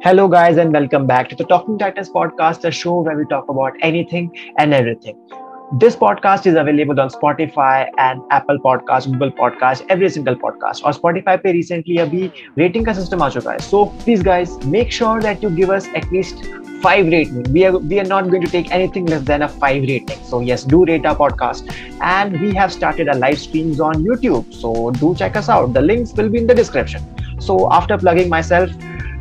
Hello, guys, and welcome back to the Talking Titans podcast, a show where we talk about anything and everything. This podcast is available on Spotify and Apple Podcast, Google Podcast, every single podcast. और Spotify पे recently अभी rating का system आ चुका है. So please guys, make sure that you give us at least five rating. We are we are not going to take anything less than a five rating. So yes, do rate our podcast. And we have started our live streams on YouTube. So do check us out. The links will be in the description. So after plugging myself,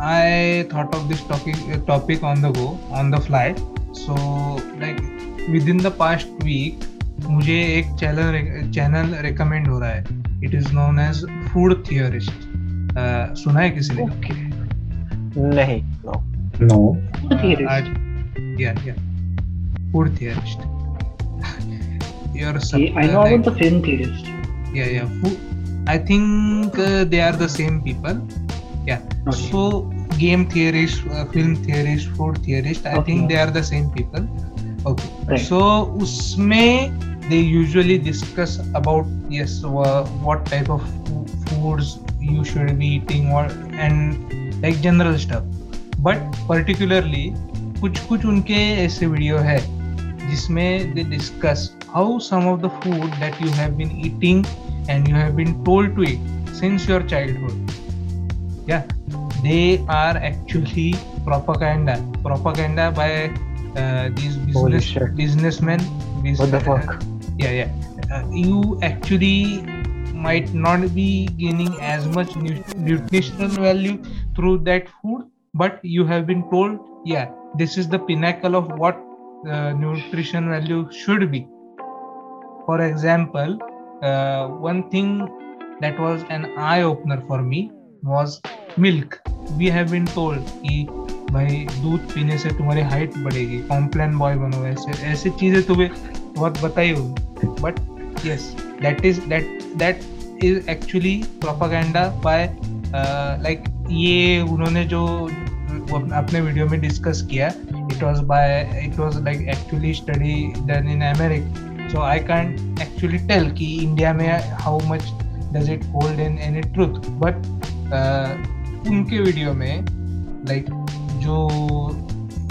I thought of this topic topic on the go on the fly so like within the past week मुझे एक channel channel recommend हो रहा है it is known as Food Theorist सुना है किसी ने Okay. नहीं. No. No. Uh, आज या या Food Theorist your I know about the film theorist. yeah yeah Fu- i think uh, they are the same people yeah. So game theorist uh, film theorist food theorist i Okay. think they are the same people okay Right. so usme they usually discuss about yes uh, what type of foods you should be eating or and like general stuff but particularly कुछ कुछ उनके ऐसे video है जिसमें they discuss how some of the food that you have been eating and you have been told to eat since your childhood yeah. They are actually propaganda. Propaganda by uh, these business businessmen. Bus- What the fuck? yeah yeah. Uh, you actually might not be gaining as much nu- nutritional value through that food but you have been told yeah this is the pinnacle of what uh, nutrition value should be. For example uh, one thing that was an eye opener for me was milk we have been told कि भाई दूध पीने से तुम्हारी height बढ़ेगी। Complain boy बनो ऐसे ऐसे चीज़ें तुम्हें बहुत बताई होगी। But yes that is that that is actually propaganda by like ये उन्होंने जो अपने वीडियो में डिस्कस किया it was by it was like actually study done in America so I can't actually tell कि इंडिया में how much does it hold in any truth but उनके वीडियो में लाइक जो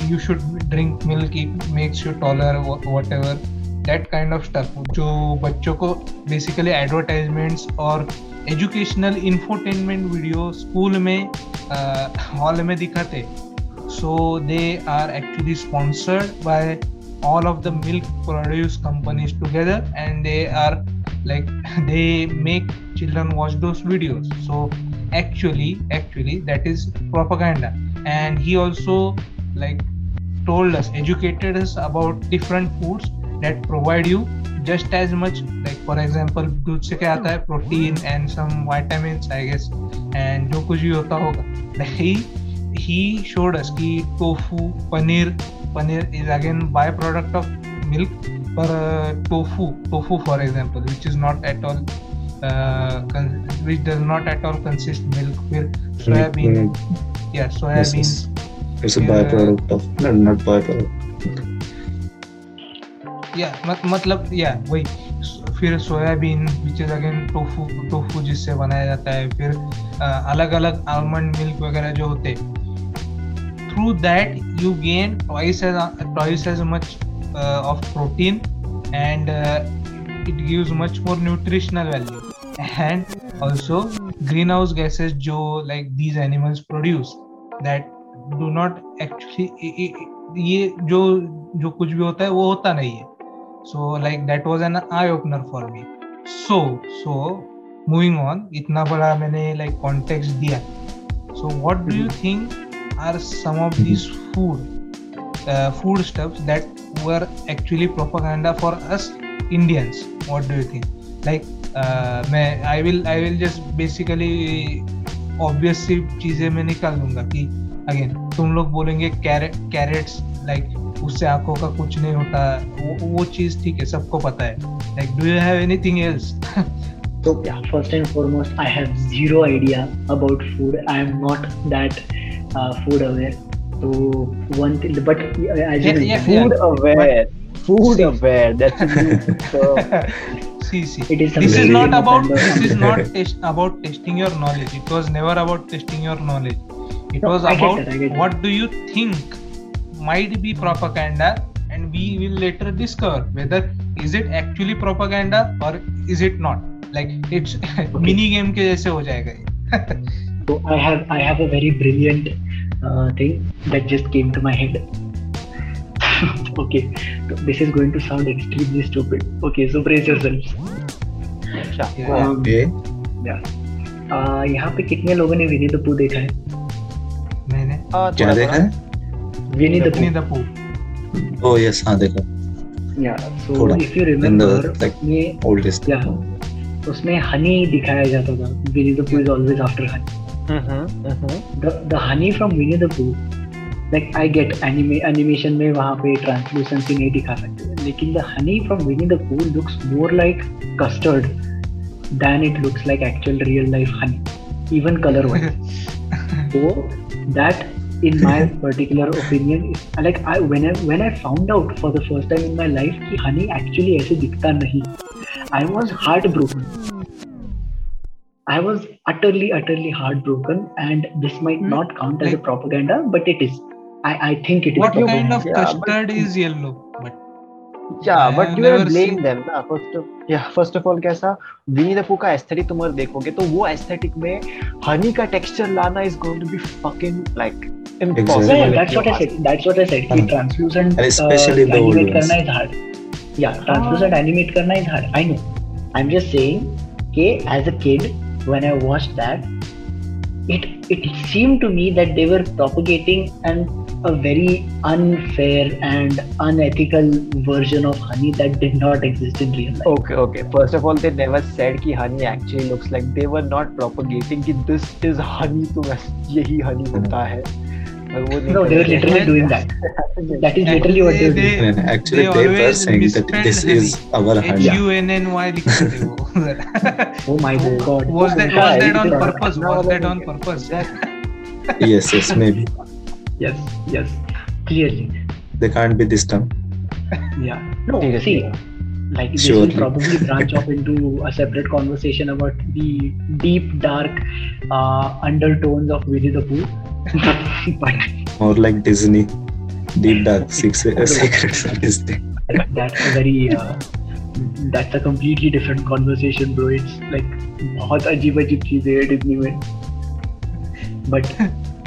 you should drink milk makes you taller whatever that kind of stuff जो बच्चों को basically advertisements और educational infotainment video school में हॉल में दिखाते so they are actually sponsored by all of the milk produce companies together, and they are, like, they make children watch those videos, so actually actually that is propaganda and he also like told us educated us about different foods that provide you just as much like for example दूध से क्या आता है protein and some vitamins I guess and जो कुछ भी होता होगा like he he showed us कि tofu paneer paneer is again byproduct of milk but uh, tofu tofu for example which is not at all uh, con- which does not at all consist milk with soybean. Mm, yeah soybean. yes. It's a byproduct of no, not byproduct. या मत, मतलब या वही. फिर soybean which is again tofu tofu जिससे बनाया जाता है. फिर अलग अलग आलमंड मिल्क वगैरह जो होते through that you gain twice as twice as much of protein and it gives much more nutritional value also greenhouse gases जो like these animals produce that do not actually ये जो जो कुछ भी होता है वो होता नहीं है so like that was an eye opener for me so so moving on इतना बड़ा मैंने like context दिया do you think are some of these food uh, food stuffs that were actually propaganda for us Indians what do you think like uh, मैं I will I will just basically obvious सी चीज़ें मैं निकाल दूँगा कि अगेन तुम लोग बोलेंगे कैरेट कैरेट्स लाइक उससे आँखों का कुछ नहीं होता वो वो चीज़ ठीक है सबको पता है like do you have anything else So yeah, first and foremost, I have zero idea about food. I am not that uh, food aware. So one thing, but uh, as you Yeah, mentioned, yeah, Food aware. Food aware. That's a new term. see see it is this is something not very about kind of- this is not test, about testing your knowledge it was never about testing your knowledge it No, was I get about that, I get that. what do you think might be propaganda and we will later discover whether is it actually propaganda or is it not like it's mini game के जैसे हो जाएगा ये So I have I have a very brilliant uh, thing that just came to my head. Okay, so this is going to sound extremely stupid. Okay, so brace yourselves. Um, Okay. uh, यहाँ पे कितने लोगों ने विनी the पू देखा है मैंने Uh, क्या देखा है विनी द अपनी पू द Oh yes, हाँ देखा. Yeah so. If you remember like उसमें oldest. या उसमें हनी दिखाया जाता था Winnie the Pooh is always after honey Mhm, mhm. the the honey like I get animation में वहाँ पे ट्रांसलूसेंसी नहीं दिखा सकते लेकिन the honey from Winnie the Pooh looks more like custard than it looks like actual real life honey even colour wise so that in my particular opinion like I when I when I found out for the first time in my life कि honey actually ऐसे दिखता नहीं I was heart broken I was utterly, utterly heartbroken, and this might mm. not count as a propaganda, but it is. I, I think it is. what kind of Yeah, custard but- is yellow but Yeah, I but you have never blame seen- them ना first of yeah first of all कैसा विनी the पू का aesthetic तुम देखोगे तो वो aesthetic में हनी का टेक्सचर लाना is going to be fucking like Yeah, impossible yeah, that's what I said. That's what I said. कि Hmm. translucent And especially uh, the old animate ones. करना is hard. Yeah, translucent animate करना is hard. I know. I'm just saying कि as a kid when I watched that, it it seemed to me that they were propagating an a very unfair and unethical version of honey that did not exist in real life. Okay, okay. First of all, they never said कि honey actually looks like. They were not propagating कि this is honey तो यही honey होता है. No, they were literally doing that. That is literally what they were doing. Actually, they were saying that this is our H honey. U N N Y लिखते थे वो Oh my god. was that was that on purpose was that on purpose Yes, yes, maybe Yes, yes. Clearly. they can't be this dumb. Yeah. No, Seriously. see, like this Surely. will probably branch off into a separate conversation about the deep, dark uh, undertones of Winnie the Pooh. but More like Disney, deep dark six, uh, secrets of Disney. that's a very uh, that's a completely different conversation, bro. It's like बहुत अजीब अजीब चीजें हैं Disney में. But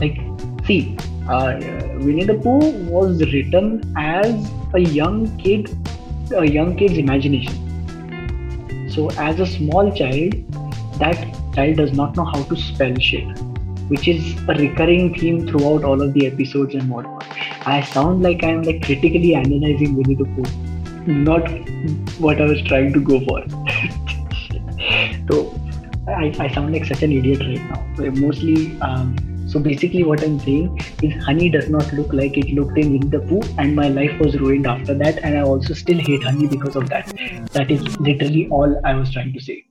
like, see, uh, Winnie the Pooh was written as a young kid, a young kid's imagination. So as a small child, that child does not know how to spell shit, which is a recurring theme throughout all of the episodes and whatnot. I sound like I'm like critically analyzing Winnie the Pooh, not what I was trying to go for. so I, I sound like such an idiot right now. Mostly, um, so basically, what I'm saying is Honey does not look like it looked in Winnie the Pooh, and my life was ruined after that. And I also still hate Honey because of that. That is literally all I was trying to say.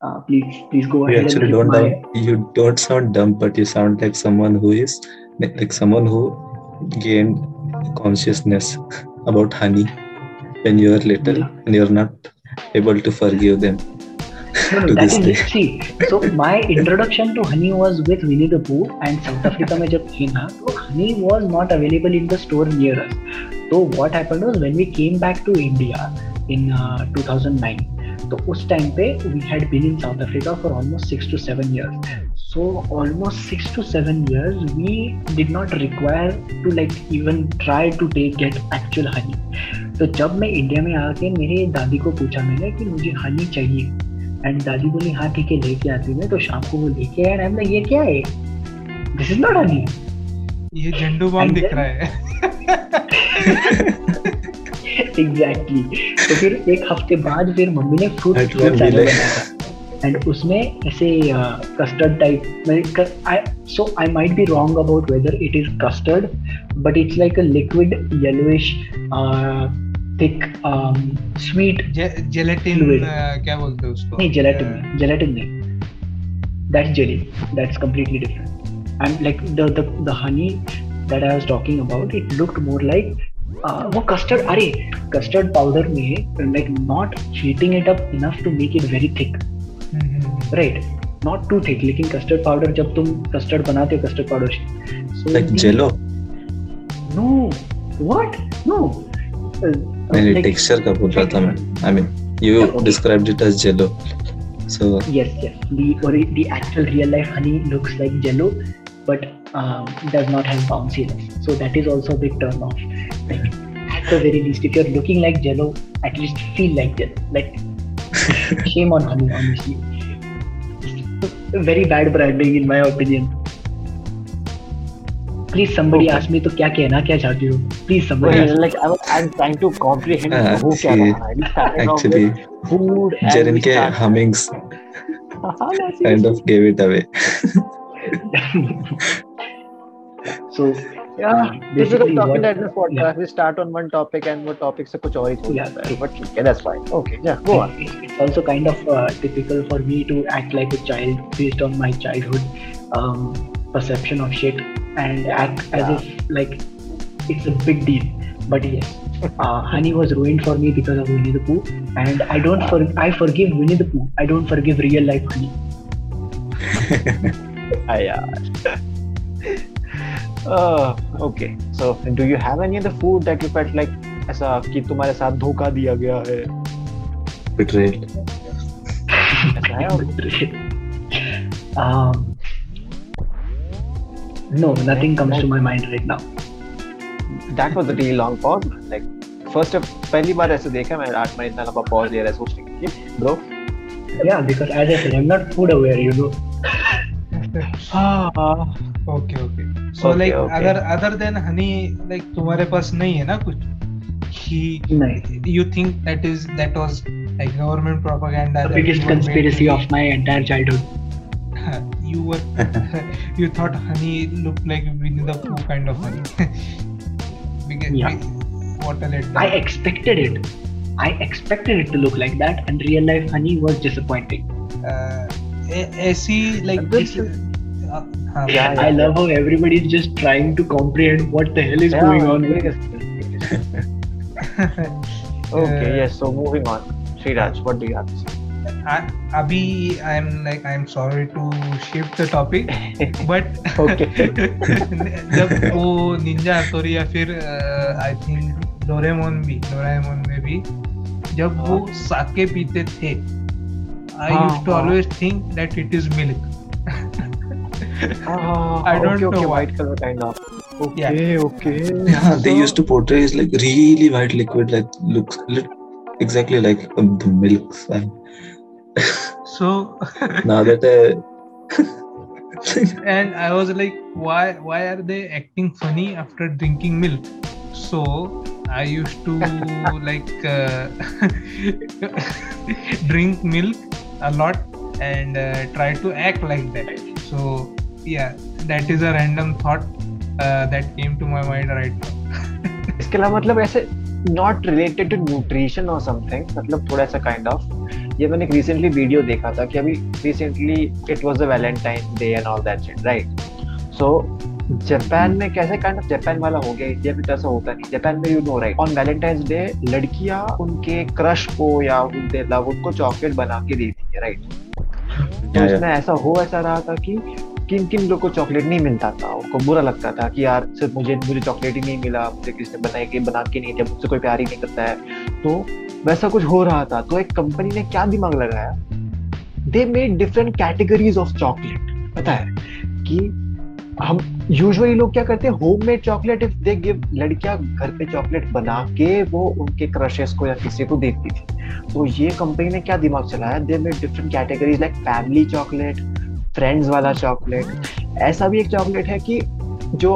Uh, please, please go ahead. You actually and don't my, have, you don't sound dumb, but you sound like someone who is like someone who gained consciousness about honey when you were little Yeah. and you're not able to forgive them. So Africa में जब थी तो honey was not available in the store to India in time पे been in South Africa for almost 6 so almost 6 to we did require to like even try to take get actual honey तो जब मैं India में आके मेरे दादी को पूछा मैंने की मुझे हनी चाहिए एंड दादी बोली हाँ ठीक है लेके आती हूँ तो शाम को वो लेके आया एंड ये क्या है? दिस इज़ नॉट हनी ये झंडू बम दिख रहा है। एग्जैक्टली तो फिर एक हफ़्ते बाद फिर मम्मी ने फ्रूट सैलेड like- बनाया था एंड उसमें ऐसे custard type so I might be wrong about whether it is custard but it's like a liquid yellowish thick sweet gelatin क्या बोलते हैं उसको? नहीं जेलेटिन uh, नहीं जेलेटिन नहीं. That's jelly that's completely different and like the the the honey that I was talking about it looked more like वो custard अरे custard powder में like not heating it up enough to make it very thick right not too thick लेकिन custard powder जब तुम custard बनाते हो custard powder से। Like jello no what no मैंने like, टेक्सचर का बोल रहा था मैं। I mean you described it as jello so yes yes the और the actual real life honey looks like jello but does not have bounciness so that is also a big turn off like at the very least if you are looking like jello at least feel like jello like shame on honey honestly very bad branding in my opinion please somebody ask me तो क्या कहना क्या चाहती हो? Please somebody like I am trying to comprehend हो क्या रहा है एक्चुअली फ़ूड जेरिन के Hummings kind of give it away so child based on my child of shed and act as Yeah. if like it's a big deal. But yes, uh, Honey was ruined for me because of Winnie the Pooh, and I don't for I forgive Winnie the Pooh. I don't forgive real life Honey. Ah, yeah. uh, okay. So, do you have any other food that you felt like ऐसा कि तुम्हारे साथ धोखा दिया गया है betrayed ऐसा है um, no, nothing comes to my mind right now. that was a really long pause like first of पहली बार ऐसे देखा मैं आठ मिनट इतना लंबा पॉज ले रहा है सोचने के लिए bro Yeah, because as I said, I'm not food aware, you know. हाँ okay okay so Okay, like okay. अगर अदर देन हनी लाइक तुम्हारे पास नहीं है ना कुछ कि नहीं. you think that is that was like government propaganda The that biggest you were conspiracy you were you thought honey looked like Winnie the Pooh kind of honey. because yeah. water I expected it. I expected it to look like that, and real life honey was disappointing. Uh, see like this. Uh, uh yeah, yeah, I love how everybody is just trying to comprehend what the hell is yeah, going on. okay, uh, yes. So moving on, Sriraj, what do you have to say? I- अभी I am like I am sorry to shift the topic but जब वो Ninja Hattori या फिर I think Doraemon भी Doraemon में भी जब वो साके पीते थे आई हाँ, यूज्ड टू हाँ। Always think that it is milk Ah, I don't okay, know okay, white color kind of. Okay, Yeah. okay. yeah they used to portray it like really white liquid like looks lit- exactly like um, the milk and so now that I and I was like, why why are they acting funny after drinking milk? So I used to like uh, drink milk a lot and uh, try to act like that. So yeah, that is a random thought uh, that came to my mind right now. इसके अलावा मतलब ऐसे not related to nutrition और something मतलब थोड़ा सा kind of ये मैंने एक रिसेंटली वीडियो देखा था कि अभी recently it was a Valentine day and all that shit right so Japan में कैसे काइंड ऑफ़ जापान वाला हो गया इंडिया में तो ऐसा होता नहीं। जापान में you know right on Valentine's day लड़कियाँ उनके क्रश को या उनके लव उनको चॉकलेट बना के देती है राइट तो. उसमें ऐसा हो ऐसा रहा था कि किन किन लोग को चॉकलेट नहीं मिलता था? उनको बुरा लगता था कि यार, सिर्फ़ मुझे मुझे चॉकलेट ही नहीं मिला, मुझे किसी ने बनाए के बना के नहीं दिया, मुझसे कोई प्यार ही नहीं करता है। तो वैसा कुछ हो रहा था। तो एक कंपनी ने क्या दिमाग लगाया? They made different categories of chocolate पता है कि हम यूजुअली लोग क्या करते हैं? Home made chocolate if they give लड़कियाँ घर पे चॉकलेट बना के वो उनके क्रशेस को या किसी को देती थी। तो ये कंपनी ने क्या दिमाग चलाया? They made different categories like family chocolate friends वाला चॉकलेट ऐसा भी एक चॉकलेट है कि जो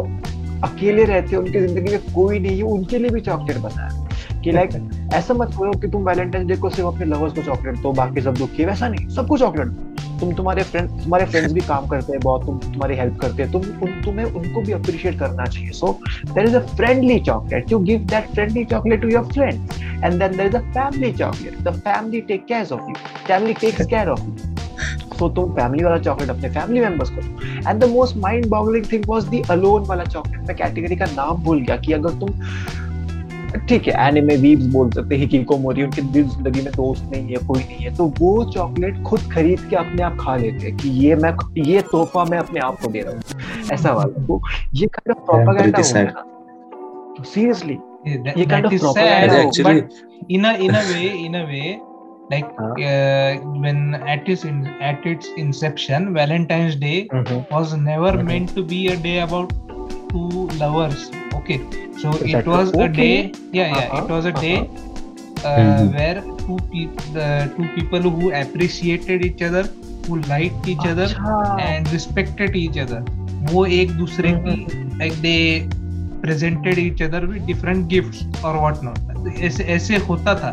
अकेले रहते हैं, उनकी ज़िंदगी में कोई नहीं है, उनके लिए भी चॉकलेट बना है। कि लाइक ऐसा मत करो कि तुम वैलेंटाइन डे को सिर्फ़ अपने लवर्स को चॉकलेट दो, बाकी सब दुखी है। वैसा नहीं, सबको चॉकलेट दो। तुम तुम्हारे फ्रेंड तुम्हारे फ्रेंड्स भी काम करते हैं बहुत, तुम तुम्हारी हेल्प करते हैं, तुम उन, तुम्हें उनको भी अप्रिशिएट करना चाहिए। So there is a friendly chocolate you give that friendly chocolate to your friend and then there is a family chocolate the family take care of you family takes care of you so तुम family वाला chocolate अपने family members को। And the most mind boggling thing was the alone वाला chocolate मैं category का नाम भूल गया कि अगर तुम ठीक है एनिमे वीव्स बोल सकते हैं हिकिकोमोरी उनके दिल ज़िंदगी में दोस्त नहीं है कोई नहीं है तो वो चॉकलेट खुद खरीद के अपने आप खा लेते हैं कि ये मैं ये तोहफा मैं अपने आप को दे रहा हूँ। ऐसा वाला। तो ये काइंड ऑफ़ प्रोपेगेंडा हो गया ना। सीरियसली ये that kind of is propaganda sad, हो, actually but in a in like uh, when at its in, at its inception valentine's day was never Mhm. meant to be a day about two lovers okay so Is it was a day yeah yeah Uh-huh, it was a day uh, Mhm. where two people the two people who appreciated each other who liked each other अच्छा and respected each other वो एक दूसरे की like they presented each other with different gifts or what not ऐसे ऐसे होता था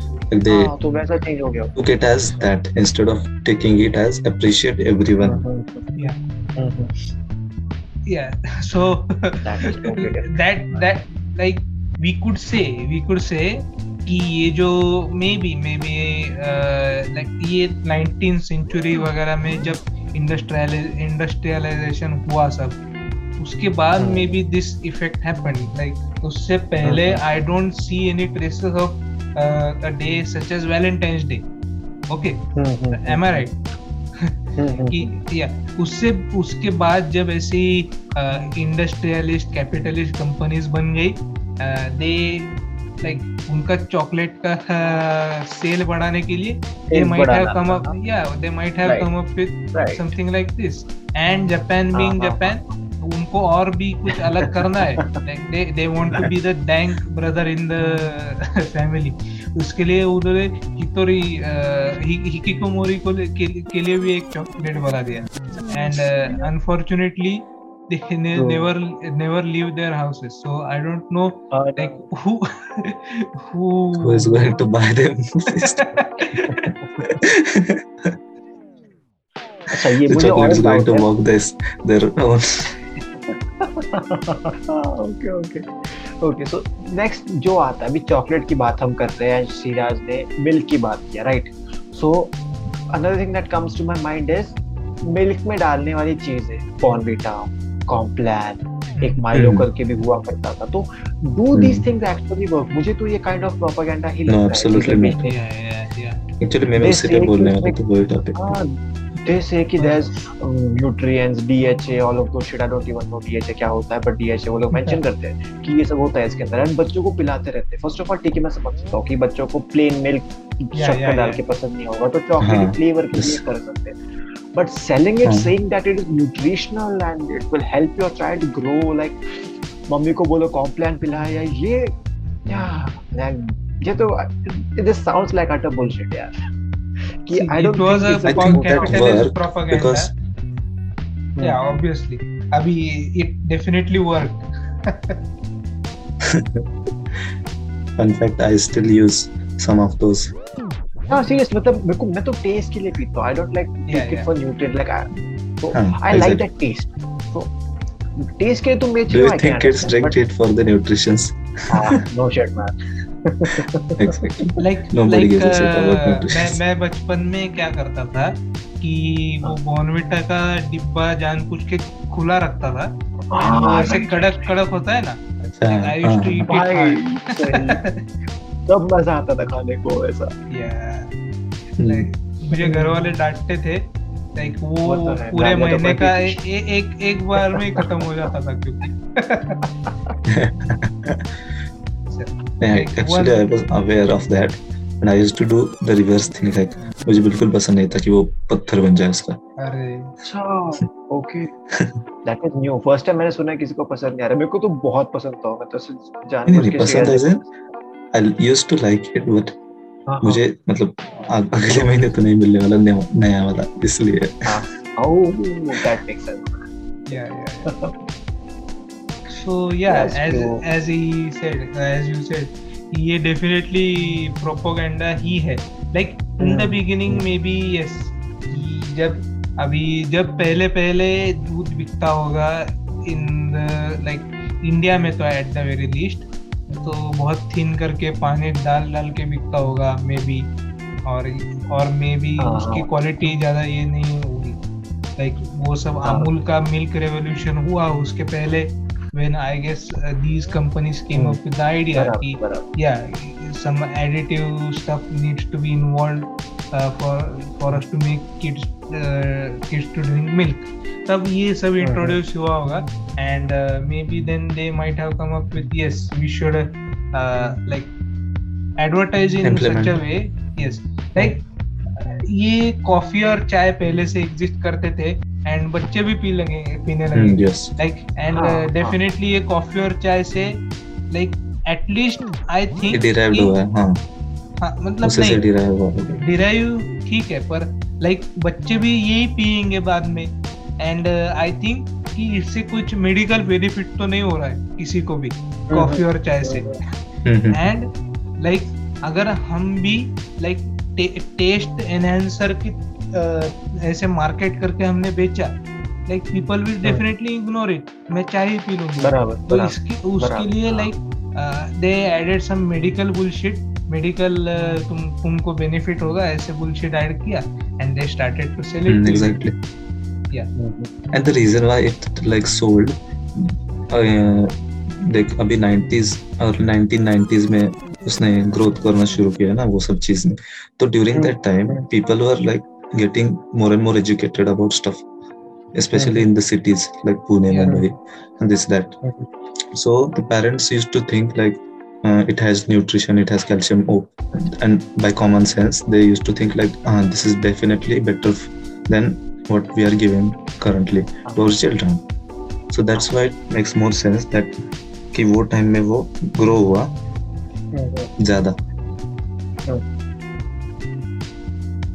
like they हाँ, तो वैसा चेंज हो गया took it as that instead of taking it as appreciate everyone Yeah. Mhm. yeah so That is that that like we could say we could say कि ये जो maybe maybe like ये 19th century वगैरह में जब industrial industrialization हुआ सब उसके बाद Hmm. Maybe this effect happen like उससे पहले Hmm. I don't see any traces of a day such as Valentine's Day okay hmm, am I right hmm, कि या उससे उसके बाद जब ऐसी इंडस्ट्रियलिस्ट कैपिटलिस्ट कंपनीज़ बन गई दे लाइक उनका चॉकलेट का सेल बढ़ाने के लिए they might have come up. या they might have come up with something like this and Japan being Japan उनको और भी कुछ अलग करना है like they they want to be the dank brother in the family उसके लिए उन्होंने हितोरी हिकिकोमोरी को के, के लिए भी एक चॉकलेट बना दिया and unfortunately they ne- never never leave their houses so i don't know हाँ, like who who who is going to buy them अच्छा ये मुझे और chocolate is going to doubt है okay okay okay so next जो आता है अभी चॉकलेट की बात हम कर रहे हैं सिराज ने मिल्क की बात किया right so another thing that comes to my mind is milk में डालने वाली चीज़ें बॉर्नविटा कॉम्प्लान एक माइलो हम्म। करके भी हुआ करता था। तो do these things actually work मुझे तो ये काइंड ऑफ़ प्रोपेगेंडा ही लगता है absolutely कि not. yeah yeah yeah. Actually मैं उसी पे बोलने वाला था वही टॉपिक हाँ they say कि there's um, nutrients DHA all of those shit. I don't even know DHA क्या होता है but DHA वो लोग मेंशन करते हैं कि ये सब होता है इसके अंदर एंड बच्चों को पिलाते रहते हैं। फ़र्स्ट ऑफ़ ऑल ठीक है मैं समझ सकता हूँ कि बच्चों को प्लेन मिल्क शक्कर yeah, डाल yeah. के पसंद नहीं होगा तो चॉकलेट हाँ, फ्लेवर के लिए. कर सकते हैं। बट सेलिंग इट हाँ. Saying that it is nutritional and it will help your child grow like mummy को बोलो कॉम्प्लान पिलाए या ये या ये तो this sounds like utter bullshit यार। कि See, I it don't was a I think that capitalist worked propaganda because yeah obviously abhi it definitely worked fun fact I still use some of those हाँ serious मतलब मेरे को मैं तो test के लिए पीता हूँ I don't like Yeah, take it yeah. For nutrient like so हाँ, I like exactly. That taste so taste के लिए तुम बेच do रहे you हो think kids drink it for the nutritions no shit man exactly Uh, मैं मैं बचपन में क्या करता था कि वो बॉर्नविटा का डिब्बा जानबूझ के खुला रखता था। ऐसे कड़क कड़क होता है ना? अच्छा I used to हाँ, तब मज़ा आता था खाने को ऐसा। Yeah. हम्म, Like, मुझे घर वाले डांटते थे। लाइक वो तो पूरे तो महीने का एक एक बार में खत्म हो जाता था क्योंकि। Yeah, Like, actually I one- was aware of that and I used to do the reverse thing like मुझे बिल्कुल पसंद नहीं था कि वो पत्थर बन जाए उसका। अरे अच्छा okay that is new first time मैंने सुना है किसी को पसंद नहीं आ रहा। मेरे को तो बहुत पसंद था। मैं तो सिर्फ़ नहीं पसंद है I used to like it but मुझे मतलब अगले महीने तो नहीं मिलने वाला नया नया वाला इसलिए। ओह that makes sense yeah, yeah. so yeah That's as true. as he said as you said ये definitely propaganda ही है like in the Hmm. beginning maybe yes जब अभी जब पहले पहले दूध बिकता होगा इन लाइक इंडिया में तो एट द वेरी लीस्ट तो बहुत थिन करके पानी डाल डाल के बिकता होगा मे बी और और मे बी हाँ, उसकी हाँ। क्वालिटी ज़्यादा ये नहीं होगी लाइक वो सब हाँ। अमूल का मिल्क रेवोल्यूशन हुआ उसके पहले when I guess uh, these companies came Hmm. up with the idea बराबर yeah some additive stuff needs to be involved uh, for for us to make kids uh, kids to drink milk तब ये सब हम्म। Introduce हुआ होगा and uh, maybe then they might have come up with yes we should uh, like advertise in Implement. such a way yes like ये coffee और चाय पहले से एग्जिस्ट करते थे एंड बच्चे भी पी लगे पीने लगे। Like and. डेफिनेटली ये कॉफ़ी और चाय से like at least I think derived हुआ है हाँ। हाँ मतलब नहीं। डिराइव हुआ डिराइव ठीक है पर लाइक बच्चे भी यही पियेंगे बाद में। एंड आई थिंक कि इससे कुछ मेडिकल बेनिफिट तो नहीं हो रहा है किसी को भी कॉफ़ी और चाय से। Hmm, hmm, and like like, अगर हम भी लाइक टेस्ट एनहेंसर की ऐसे मार्केट करके हमने बेचा। Like people will definitely ignore it मैं चाय ही पी लूँगी। बराबर तो इसकी उसके लिए। Like they added some medical bullshit medical तुम तुमको बेनिफिट होगा ऐसे बुलशिट ऐड किया and they started to sell it exactly. Hmm, and the reason why it like sold uh, देख अभी 90s और 1990s में उसने ग्रोथ करना शुरू किया ना वो सब चीज़। ने तो during that time people were like getting more and more educated about stuff especially in the cities like Pune, Yeah. Mumbai, and this that. So the parents used to think like uh, it has nutrition, it has calcium. Oh, and by common sense, they used to think like ah, this is definitely better than what we are giving currently to our children. So that's why it makes more sense that कि वो time में वो grow हुआ हम्म, ज़्यादा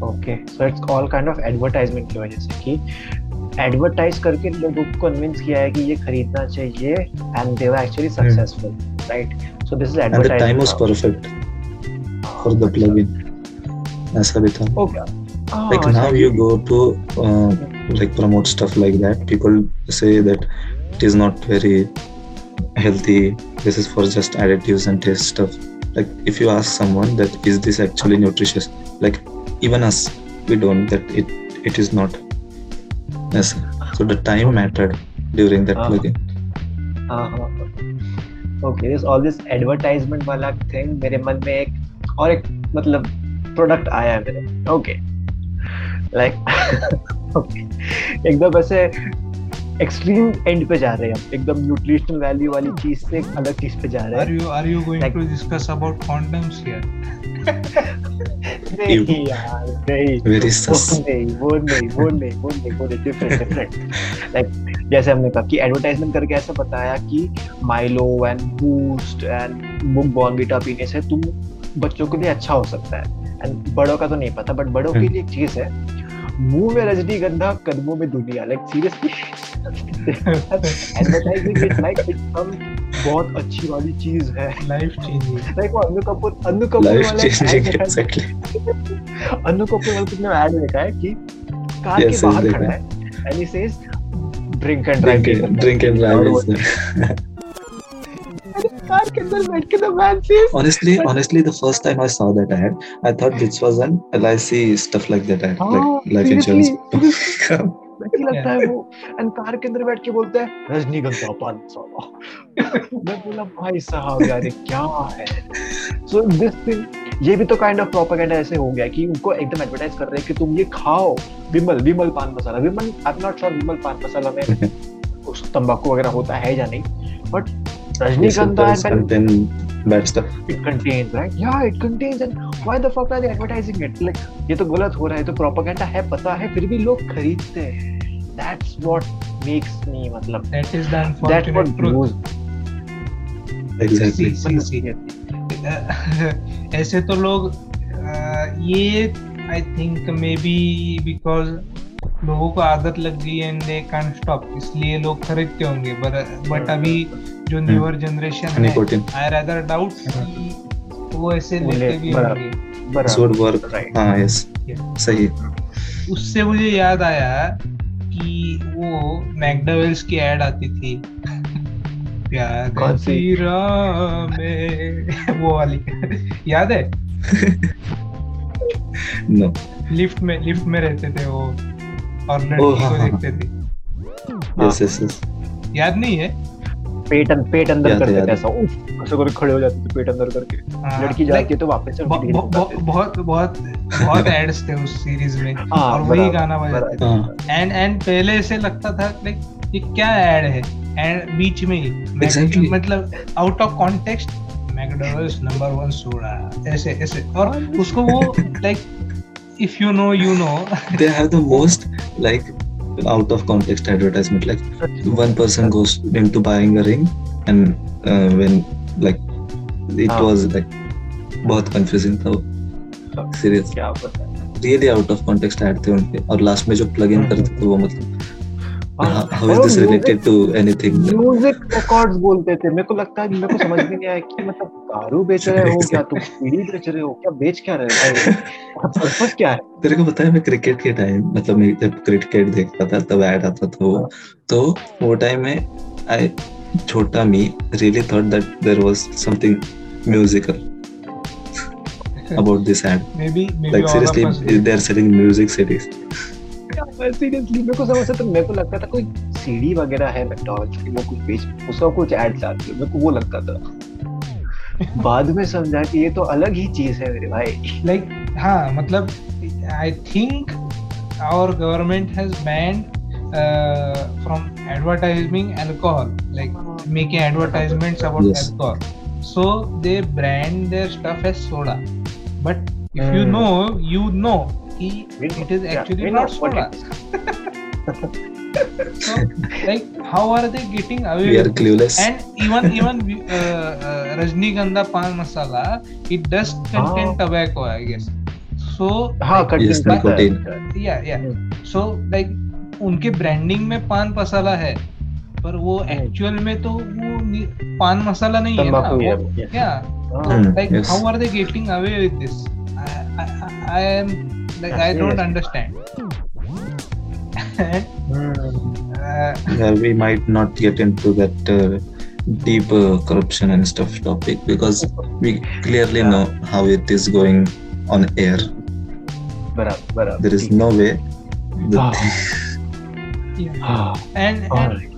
okay so it's all kind of advertisement की वजह से कि एडवर्टाइज करके लोगों को कन्विंस किया है कि ये खरीदना चाहिए and they were actually successful right so this is time was advertising perfect for the plugin ऐसा भी था okay like now you go to uh, like promote stuff like that people say that it is not very healthy this is for just additives and taste stuff like if you ask someone that is this actually nutritious like even us we don't that it it is not yes so the time mattered during that Uh-huh. plugin uh-huh. okay this all this advertisement वाला thing मेरे मन में एक और एक मतलब product आया है मेरे ओके लाइक okay एकदम ऐसे एक्सट्रीम एंड पे जा रहे हैं हम। एकदम न्यूट्रिशनल वैल्यू वाली चीज़ से एक अलग चीज़ पे जा रहे हैं। you are you going Like- to discuss about condoms here? नहीं यार नहीं। वो नहीं वो नहीं वो नहीं वो नहीं वो नहीं डिफरेंट डिफरेंट लाइक जैसे हमने कहा कि एडवर्टाइजमेंट करके ऐसा बताया कि माइलो एंड बूस्ट एंड बुक बॉर्नविटा पीने से तुम बच्चों के लिए अच्छा हो सकता है। एंड बड़ों का तो नहीं पता बट बड़ों के हम्म। लिए एक चीज़ है। मुँह में रजनी गंधा कदमों में दुनिया like seriously advertising it like some बहुत अच्छी वाली चीज़ है Life changing. लाइक वो अन्नू कपूर अन्नू कपूर वाला देखा है? कपूर वाला तुमने ऐड देखा है कि कार Yes, के बाहर खड़ा है। And he says drink and drive drink, drink and car के अंदर बैठ के the man says honestly honestly the first time i saw that ad i thought this was an lic stuff like that ad हाँ, like life seriously, insurance. लगता है वो and car के अंदर बैठ के बोलता है रजनीगंधा पान साला मैं बोला भाई साहब यार ये क्या है? सो दिस थिंग ये भी तो काइंड ऑफ़ प्रोपेगेंडा ऐसे हो गया कि उनको एकदम एडवर्टाइज कर रहे हैं कि तुम ये खाओ Vimal Vimal Pan Masala. Vimal I am not sure Vimal Pan Masala में उस तंबाकू वगैरह होता है या नहीं but does and contain bad stuff. it contains, right? Yeah, it contains, and why the fuck are they advertising it? Like, ये तो गलत हो रहा है, तो propaganda है, पता है, फिर भी लोग खरीदते हैं. That's what makes me, मतलब, that is the unfortunate that's what truth blows. Exactly. See, see, see. ऐसे तो लोग अ, ये I think maybe because लोगों को आदत लग गई है एंड दे कांट स्टॉप इसलिए लोग खरीदते होंगे बट अभी जो न्यूअर जनरेशन है आई रादर डाउट वो ऐसे लेते भी होंगे। would हाँ yes. सही. उससे मुझे याद आया कि वो मैकडवेल्स की एड आती थी। प्यार? की में। वो वाली। याद है? No. लिफ्ट में लिफ्ट में रहते थे वो। और लड़की हाँ, को हाँ, देखते थे। Yes yes yes. याद नहीं है? पेट अं- पेट अंदर है, करते थे ऐसा। उफ ऐसे करके खड़े हो जाते थे पेट अंदर करके। हाँ, लड़की जाती है तो वापस बहुत बहुत बहुत एड्स थे उस सीरीज़ में। हाँ, और वही गाना बजाते थे। हाँ. एंड एंड पहले से लगता था लाइक ये क्या ऐड है? एंड बीच में ही। मतलब out of context McDonald's number one soda ऐसे ऐसे। और उसको वो like if you know you know They have the most like out of context advertisement. Like one person goes into buying a ring and uh, when like it हाँ. was like बहुत confusing था serious है really out of context ad थे उनके और last में जो plug in हम्म। करते थे वो मतलब हाँ, how is this related to anything music records बोलते थे। मेरे को लगता है मेरे को समझ में नहीं आया कि मतलब दारू बेच रहे हो क्या तुम बीड़ी बेच रहे हो क्या बेच क्या रहे हो? पर्पस क्या है? तेरे को पता है मैं क्रिकेट के टाइम मतलब मैं जब क्रिकेट देखता था तब ऐड आता था वो। तो वो टाइम में आई छोटा me really thought that there was something musical about this ad maybe maybe like seriously they're selling music CDs seriously मेरे को समझ तो मेरे को लगता था कोई सीडी वगैरह है मैकडॉनल्ड्स की वो कुछ बेच उसका कुछ एड्स आती है मेरे को वो लगता था बाद में समझा कि ये तो अलग ही चीज़ है मेरे भाई लाइक like हाँ मतलब I think our government has banned uh, from advertising alcohol like making advertisements about Yes. alcohol so they brand their stuff as soda but if you Hmm. कि it is actually not what soda so like how are they getting away we are with this? clueless and even even uh, uh, Rajnigandha pan masala it does contain Ah. tobacco I guess so हाँ like, Yes, है nicotine. yeah yeah so like उनके branding में पान मसाला है पर वो actual में तो वो पान मसाला नहीं है ना ही है क्या हाँ, Hmm. like yes. how are they getting away with this I I, I am like I don't Yes. understand and, uh, yeah, we might not get into that uh, deep uh, corruption and stuff topic because we clearly Yeah. know how it is going on air. बराबर बराबर There is no way. The Ah. yeah. हाँ, and, हाँ, and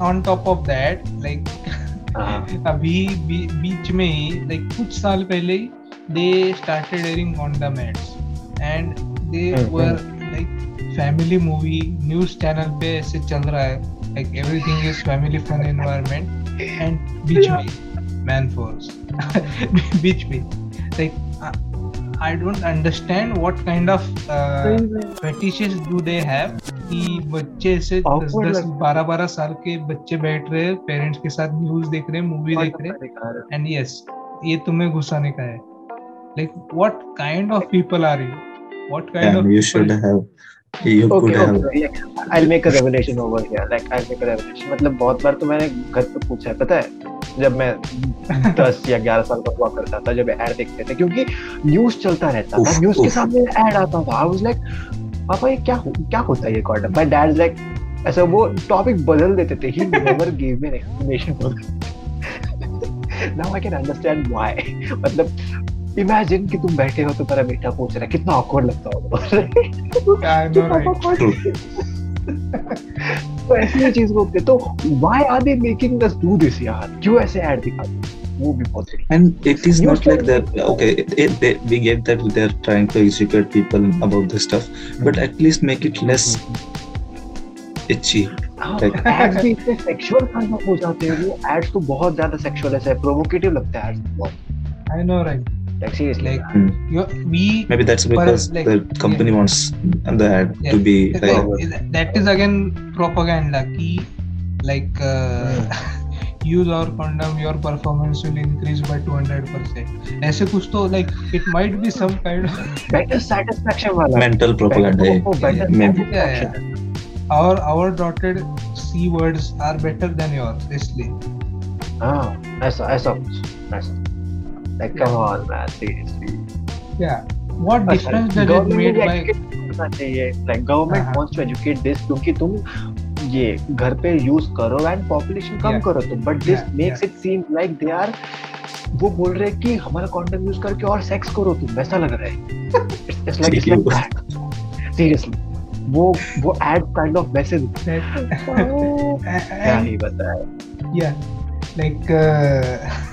on top of that like हाँ, अभी B, बीच में ही like कुछ साल पहले ही they started airing condom ads and they were like family movie news channel पे ऐसे चल रहा है like everything is family fun environment and बीच में मैन फोर्स बीच में like I don't understand what kind of fetishes do they have कि बच्चे से दस Awkward दस लगता बारह बारह साल के बच्चे बैठ रहे हैं पेरेंट्स के साथ न्यूज़ देख रहे हैं मूवी देख रहे हैं। एंड यस ये तुम्हें घुसाने का है like what kind of people are you kind of yeah, you should have. You could Okay, have. okay. I'll make a revelation over here. Like I'll make a revelation. मतलब बहुत बार तो मैंने घर पे पूछा है पता है जब मैं दस या ग्यारह साल का हुआ करता था जब ऐड देखते थे क्योंकि न्यूज़ चलता रहता था न्यूज़ के सामने ऐड आता था आई वाज लाइक पापा ये क्या क्या होता है ये कॉर्डम माय डैड लाइक ऐसा वो टॉपिक बदल देते थे he never give me an explanation for now I can understand why मतलब इमेजिन कि तुम बैठे हो तो तुम्हारा बेटा पूछ रहा है कितना ऑकवर्ड लगता होगा आई नो राइट तो ऐसी ही चीज़ को तो why are they making us do this यार क्यों ऐसे ऐड दिखाते हैं? वो भी बहुत सही And it is News not like channel- that. Okay, it, it, they, we get that they're trying to educate people about this stuff, but at least make it less itchy. Like- ads भी इतने sexual kind of हो जाते हैं वो ads तो बहुत ज़्यादा sexual ऐसे प्रोवोकेटिव लगता है एड्स बहुत I know, right? Like seriously Like Hmm. you, we Maybe that's because like, the company yeah. wants the ad Yeah. to be Like, like that is again propaganda ki like uh, use our condom your performance will increase by 200% ऐसे कुछ तो like it might be some kind of better satisfaction वाला mental propaganda. Better- oh, better Yeah, maybe. satisfaction. our our dotted c words are better than yours इसलिए हाँ ऐसा ऐसा कुछ ऐसा like come on man seriously yeah what difference does it made by चाहिए like government हाँ, wants to educate this क्योंकि तुम ये घर पे यूज़ करो एंड पॉपुलेशन कम. करो तुम but this makes it seem like they are वो बोल रहे हैं कि हमारा कंटेंट यूज़ करके और सेक्स करो तुम वैसा लग रहा है it's like it's like seriously वो वो एड काइंड ऑफ़ मैसेज क्या ही yeah like uh,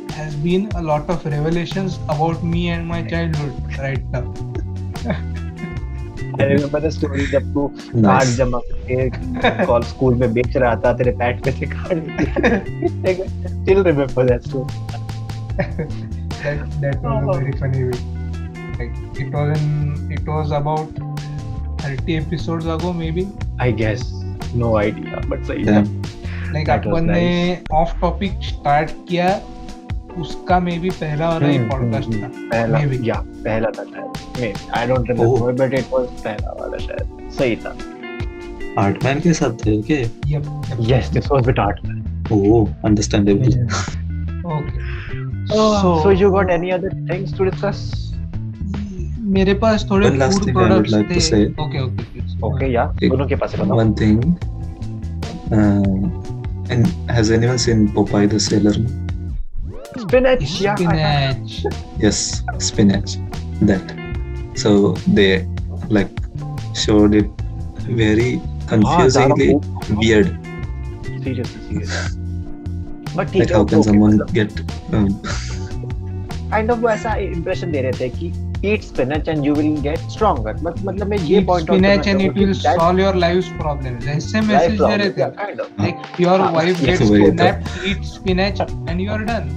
has been a lot of revelations about me and my childhood right now I remember the story जब तू कार्ड जमा करके कॉल स्कूल में बेच रहा था तेरे पैट पे से card still remember that story that that was a very funny way like it was in it was about 30 episodes ago maybe I guess no idea but सही Yeah. था like अपन ने ऑफ़ टॉपिक स्टार्ट किया उसका मे भी पहला और ही पॉडकास्ट था। पहला मे भी या पहला था शायद may I don't remember but it was पहला वाला शायद। सही था। आर्टमैन के साथ थे okay yes this was with Artman oh understandable okay so you got any other things to discuss मेरे पास थोड़े फ़ूड प्रोडक्ट्स थे। ओके ओके ओके या दोनों के पास बताओ। One thing and has anyone seen Popeye the sailor spinach yeah I- spinach Yes, spinach. That. So they like showed it very हाँ, ज़्यादा confusingly वो- weird. seriously seriously but ठीक Like है how okay, can okay, someone मतलब get um, kind of वो ऐसा impression दे रहे थे कि eat spinach and you will get stronger but मतलब मैं ये Eat point spinach and it will solve your life's problems ऐसे मैसेज दे रहे थे kind of like your हाँ, wife yes, gets वही तो। kidnapped eat spinach and you are done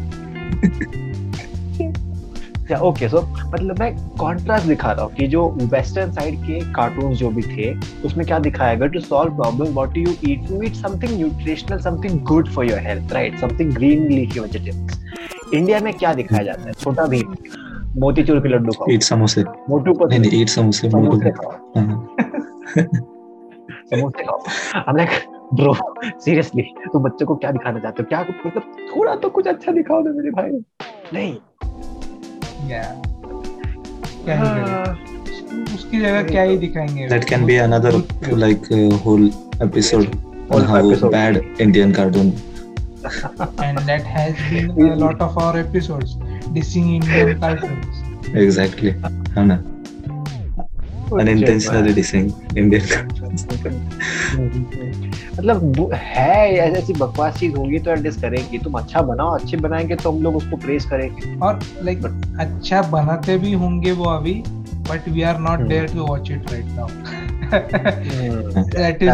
या ओके सो मतलब मैं कॉन्ट्रास्ट दिखा रहा हूँ कि जो वेस्टर्न साइड के कार्टून जो भी थे उसमें क्या दिखाया? गया to solve problem what you eat you eat something nutritional something good for your health right something green leafy vegetables India में क्या दिखाया जाता है? छोटा भीम मोतीचूर के लड्डू खाओ। Eat samosa? मोटू पतलू नहीं samosa. समोसे मोटू खाओ। हाँ. समोसे खाओ। I'm like ब्रो सीरियसली तुम बच्चों को क्या दिखाना चाहते हो क्या मतलब थोड़ा तो कुछ अच्छा दिखाओ ना मेरे भाई नहीं yeah क्या ही करें उसकी जगह क्या ही दिखाएँगे That can be another like uh, whole on how bad Indian cartoon. and that has been a lot of our episodes dissing Indian cartoons Exactly. है ना? Unintentionally dissing Indian cartoons. मतलब है ऐसी बकवास चीज़ होगी तो एडजस्ट करेंगे। तुम अच्छा बनाओ अच्छे बनाएँगे तो हम लोग उसको प्रेस करेंगे। और लाइक like, अच्छा बनाते भी होंगे वो अभी but we are not Hmm. There to watch it right now that is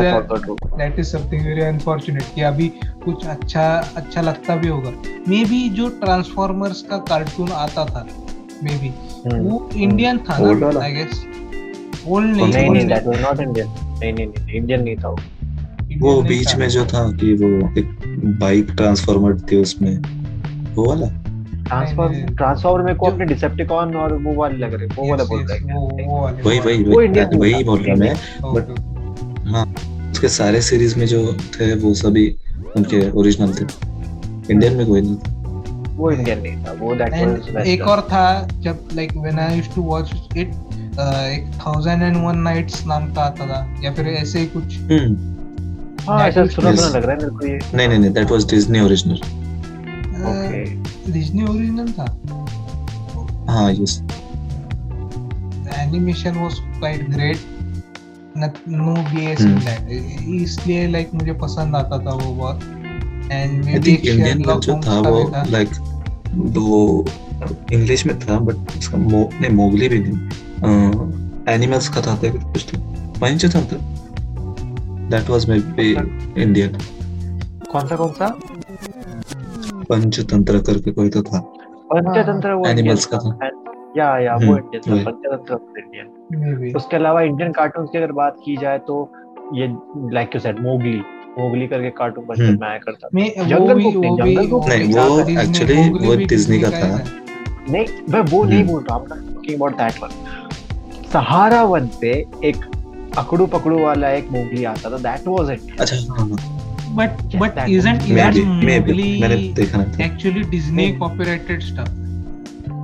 that is something very unfortunate कि अभी कुछ अच्छा अच्छा लगता भी होगा। मे बी जो ट्रांसफॉर्मर्स का कार्टून आता था मे बी हम्म। वो इंडियन था ना आई गेस ओल्ड नहीं नहीं that was not Indian नहीं नहीं इंडियन नहीं था वो। वो बीच में जो था कि वो एक बाइक ट्रांसफॉर्मर थी उसमें। वो वाला? ट्रांसफॉर्म नहीं, नहीं। ट्रांसफॉर्मर में को अपने डिसेप्टिकॉन और वो वाले लग रहे वो वाला बोल रहे हैं वही वही वही। बोल रहा मैं। but- हाँ उसके सारे सीरीज़ में जो थे वो सभी उनके ओरिजिनल थे। इंडियन में कोई नहीं था। वो इंडियन नहीं था। वो दैट वाज एक और था जब like when I used to watch it एक थाउज़ेंड एंड वन नाइट्स नाम का आता था या फिर ऐसे ही कुछ। हम्म। हाँ ऐसा सुना सुना लग रहा है मेरे को ये। नहीं नहीं नहीं that was Disney original okay Disney original था? हाँ yes animation was quite great no BS in. That इसलिए लाइक मुझे पसंद आता था वो बहुत. And I may think Indian जो था वो लाइक वो इंग्लिश में था बट उसका मो नहीं मोगली भी नहीं. एनिमल्स का था था कुछ तो. Panchatantra that was maybe Indian कौन सा कौन सा? पंचतंत्र करके कोई तो था। पंचतंत्र वो Animals Indian का था। या या वो हम्म, इंडियन था पंचतंत्र इंडियन मे बी उसके अलावा इंडियन कार्टून की अगर बात की जाए तो ये like you said Mowgli Mowgli करके कार्टून बचपन हम्म। में आया करता मैं जंगल बुक नहीं, जंगल बुक नहीं, वो Mowgli वो Disney का था। नहीं मैं वो नहीं हम्म। बोल रहा हूँ talking about that one Sahara one पे एक अकड़ू पकड़ू वाला एक मोगली आता था दैट वाज इट अच्छा but but maybe maybe था। actually Disney copyrighted stuff?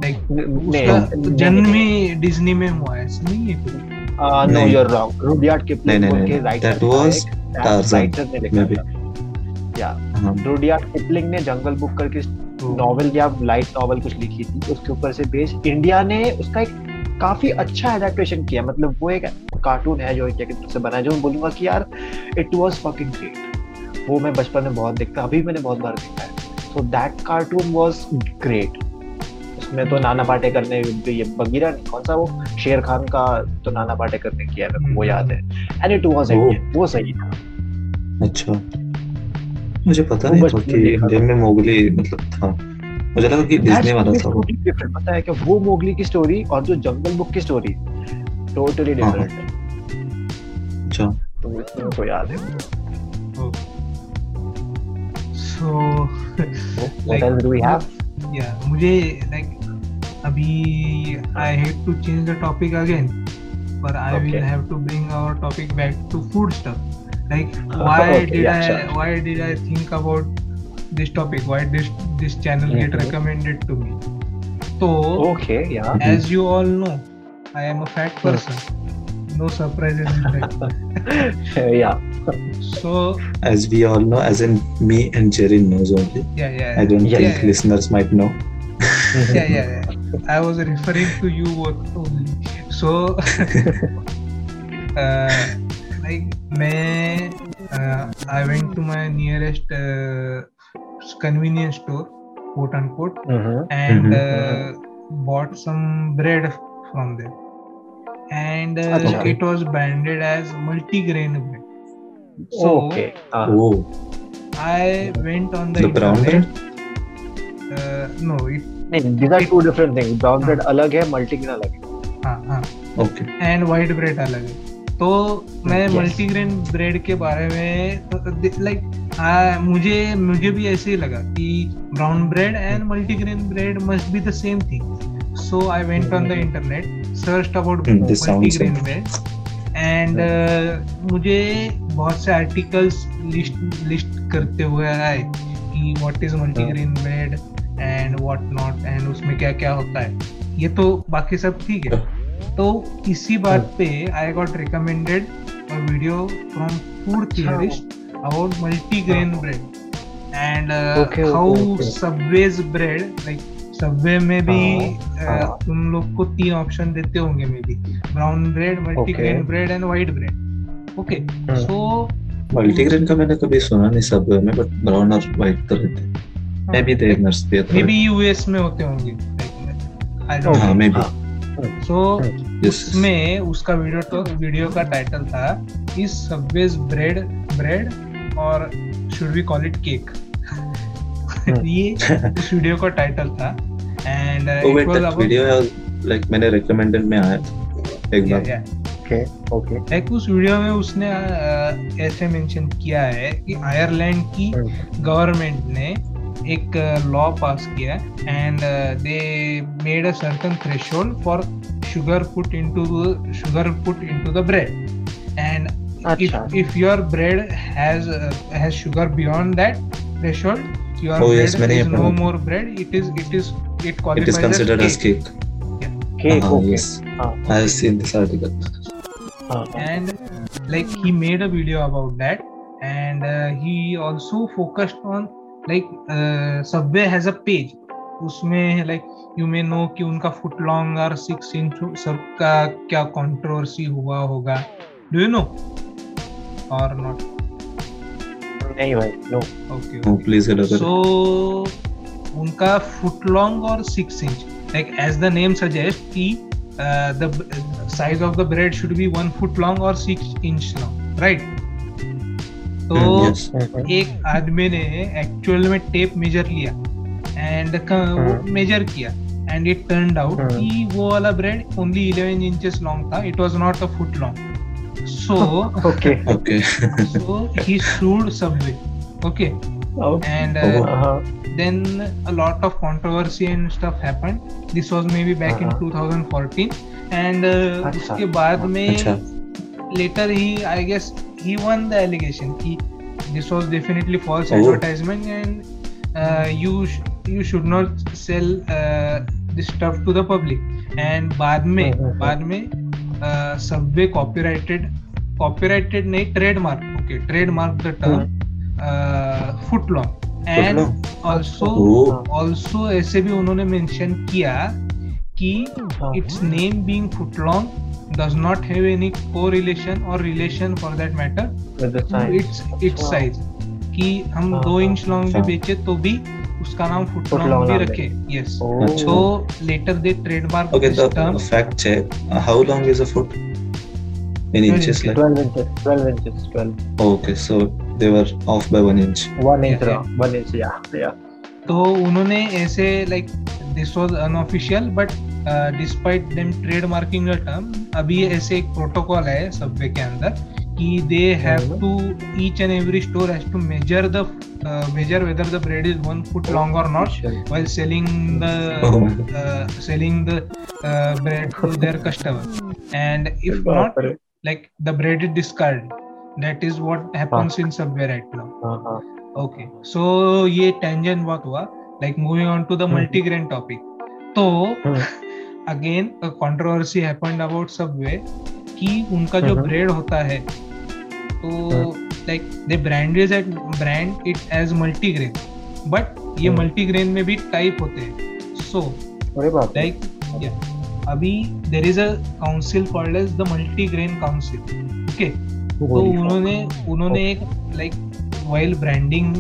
Like नहीं। उसका जन्म ही डिज्नी में हुआ है ऐसा नहीं है no you are wrong Rudyard Kipling नहीं, writer that was Tarzan, writer ने लिखा maybe. था या रुडयार्ड किपलिंग ने जंगल बुक करके नॉवेल या लाइट नॉवेल कुछ लिखी थी उसके ऊपर से बेस्ड इंडिया ने उसका एक काफ़ी अच्छा एडेप्टेशन किया। मतलब वो एक कार्टून है जो इंडिया की तरफ़ से बना है जो मैं बोलूँगा कि यार इट वाज फकिंग ग्रेट वो मैं बचपन में बहुत देखता अभी मैंने बहुत बार देखा है। So that cartoon was great उसमें तो नाना पाटेकर ने ये बगीरा नहीं कौन सा वो? शेर खान का तो नाना पाटेकर ने किया है मेरे को वो याद है। And it was oh. वो सही था। अच्छा। मुझे पता नहीं था कि इंडियन में मोगली मतलब था। मुझे लगा कि डिज्नी वाला था वो। डिफरेंट पता है कि वो मोगली की स्टोरी और जो जंगल बुक की स्टोरी टोटली डिफरेंट है। अच्छा। तो इतना को याद है। So what else do we have या मुझे लाइक अभी I have to change the topic again पर I will have to bring our topic back to food stuff like why did I why did I think about this topic why this this channel get Mhm. recommended to me so okay yeah as you all know I am a fat person no surprises in that yeah so as we all know as in me and Jerry knows only yeah yeah I don't Yeah, think yeah. listeners might know yeah, yeah, yeah. I was referring to you both only. So, uh, like, मैं, uh, I went to my nearest uh, convenience store, quote unquote, Mhm. and Mhm. uh, bought some bread from there. And uh, Acha. it was branded as multigrain bread. So, okay uh, oh I went on the, the brown bread Uh, no, it, नहीं these are two different things brown bread अलग है multigrain अलग है हाँ, हाँ. okay and white bread अलग है तो मैं Yes. मल्टीग्रेन ब्रेड के बारे में लाइक मुझे मुझे भी ऐसे ही लगा कि brown bread and multigrain bread must be the same thing so I went on the internet search about Hmm, multigrain bread and मुझे बहुत से आर्टिकल्स लिस्ट लिस्ट करते हुए आए कि what is multigrain bread and what not and उसमें क्या क्या होता है। ये तो बाकी सब ठीक है। तो इसी बात पे I got recommended video from food theorist about multigrain bread and Okay, okay, how okay. Subway's bread like Subway में भी हाँ, uh, हाँ. तुम लोग को तीन ऑप्शन देते होंगे maybe brown bread multigrain Okay. Bread and white bread okay so multigrain का मैंने कभी सुना नहीं सब में बट ब्राउन और व्हाइट तो रहते मे बी दे नर्स भी मे बी यूएस में होते होंगे. आई डोंट हाँ मे बी हाँ. सो उसमें उसका वीडियो तो वीडियो का टाइटल था इज़ सबवेज ब्रेड ब्रेड और should we call it cake ये उस वीडियो का टाइटल था. And it was about video like मैंने रिकमेंडेड में आया एक बार. okay okay. लाइक उस वीडियो में उसने ऐसे मेंशन किया है कि आयरलैंड की गवर्नमेंट ने एक लॉ पास किया and they made a certain threshold for sugar put into sugar put into the bread and अच्छा। If your bread has sugar beyond that threshold your oh yes no more bread it is it is it qualifies is considered as cake cake okay हाँ I have this article and like he made a video about that and he also focused on like Subway has a page उसमें like you may know कि उनका foot long और six inch सब क्या controversy हुआ होगा। Do you know और not नहीं भाई no okay okay please hello so उनका फुट लॉन्ग और six inch like as the name suggest कि the size of the bread should be 1 foot long और 6 इंच लॉन्ग राइट तो एक आदमी ने एक्चुअल में टेप मेजर लिया एंड मेजर hmm. किया एंड इट टर्न आउट कि वो वाला ब्रेड ओनली 11 इंचेस लॉन्ग था. It was not a foot long so okay Okay. so he sued subway okay Oh. and uh, Oh. then a lot of controversy and stuff happened this was maybe back Uh-huh. in 2014 and uh, अच्छा। उसके बाद में अच्छा later he i guess he won the allegation he this was definitely false Oh. advertisement and uh, you sh- you should not sell uh, this stuff to the public and बाद में हम्म, हम्म, बाद में uh, Subway copyrighted copyrighted नहीं trademark okay trademark the term foot and also also ऐसे भी उन्होंने mention किया कि its name being foot long does not have any correlation और relation for that matter its its size कि हम दो इंच लॉन्ग भी बेचे तो भी उसका नाम फुटलॉन्ग भी रखे। Yes so later they trademark okay the fact check how long is a foot in inches 12 inches 12 inches 12 okay so they were off by 1 inch 1 inch 1 inch या तो उन्होंने ऐसे like this was unofficial but despite them trademarking the term अभी ऐसे एक protocol है Subway के अंदर कि they have hmm. To each and every store has to measure the measure whether the bread is one foot long और not Sure. while selling the Oh. uh, selling the uh, bread to their customer and if not like the bread is discarded that is what happens in subway right now हाँ, हाँ, okay so ये tangent बहुत हुआ like moving on to the hmm. multigrain topic तो हम्म। again a controversy happened about subway कि उनका जो हम्म। Bread होता है तो like they brand is at brand it as multigrain but ये। मल्टीग्रेन में भी टाइप होते हैं. सो। लाइक अभी there is a council called as the multigrain council okay तो उन्होंने उन्होंने एक like while branding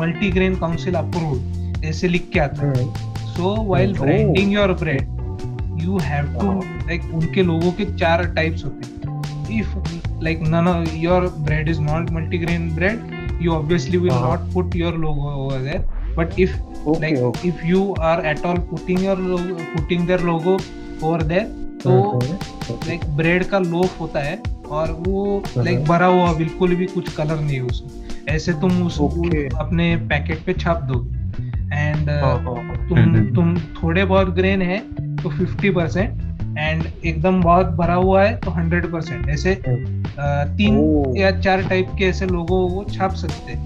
multigrain council approve ऐसे लिख के आता है। So while Hmm. Branding your bread you have to like उनके लोगों के चार टाइप्स होते हैं. If like none of your bread is not multigrain bread you obviously will Uh-huh. not put your logo over there but if okay, like okay. if you are at all putting your logo putting their logo over there तो हम्म, like bread का loaf होता है और वो like हम्म। भरा हुआ बिल्कुल भी कुछ कलर नहीं है उसमें ऐसे तुम उस Okay. अपने पैकेट पे छाप दोगे एंड हाँ, हाँ, हाँ। तुम हम्म। तुम थोड़े बहुत ग्रेन है तो फिफ्टी परसेंट एंड एकदम बहुत भरा हुआ है तो हंड्रेड परसेंट ऐसे हम्म। तीन या चार टाइप के ऐसे लोगों को छाप सकते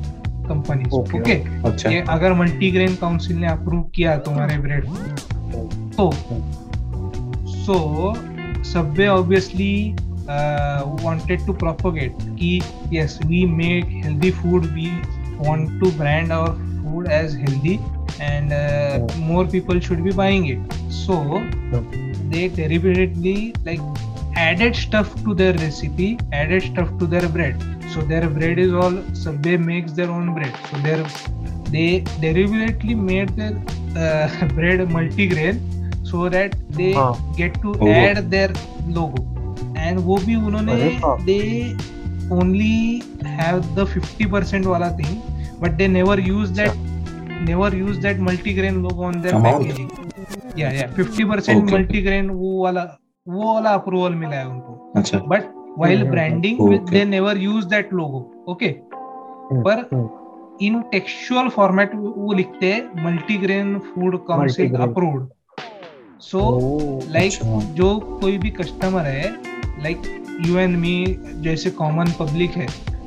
कंपनी ओके okay, okay? अच्छा। अगर मल्टीग्रेन काउंसिल ने अप्रूव किया तुम्हारे ब्रेड तो सो सब ऑब्वियसली वांटेड टू प्रोपोगेट कि yes we make healthy food we want to brand our food as healthy and more people should be buying it so they deliberately like added stuff to their recipe added stuff to their bread so their bread is all subway makes their own bread so their they deliberately made their uh, bread multigrain so that they हाँ. get to Oh. add their logo and वो भी उन्होंने they only have the 50% वाला thing but they never use that never use that multigrain logo on their packaging yeah yeah 50% Okay. multigrain वो वाला वो वाला approval मिला है उनको अच्छा but while branding with, okay. they never use that logo okay हम्म, पर इन टेक्सचुअल फॉर्मेट वो लिखते हैं multigrain food council Multigrain. Approved so. Like. जो कोई भी कस्टमर है लाइक यू एंड मी जैसे कॉमन पब्लिक है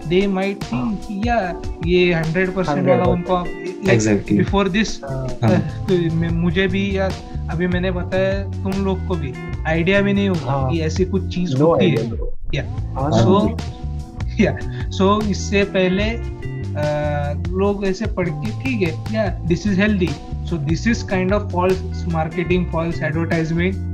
दे माइट थिंक यार ये हंड्रेड परसेंट वाला 100% उनको. बिफोर दिस हाँ, हाँ। मुझे भी यार अभी मैंने बताया तुम लोग को भी आइडिया भी नहीं होगा हाँ। कि ऐसी कुछ चीज़ no होती है। So, हाँ, या सो इससे पहले लोग ऐसे पढ़ के ठीक है या this is healthy so this is kind of false marketing false advertisement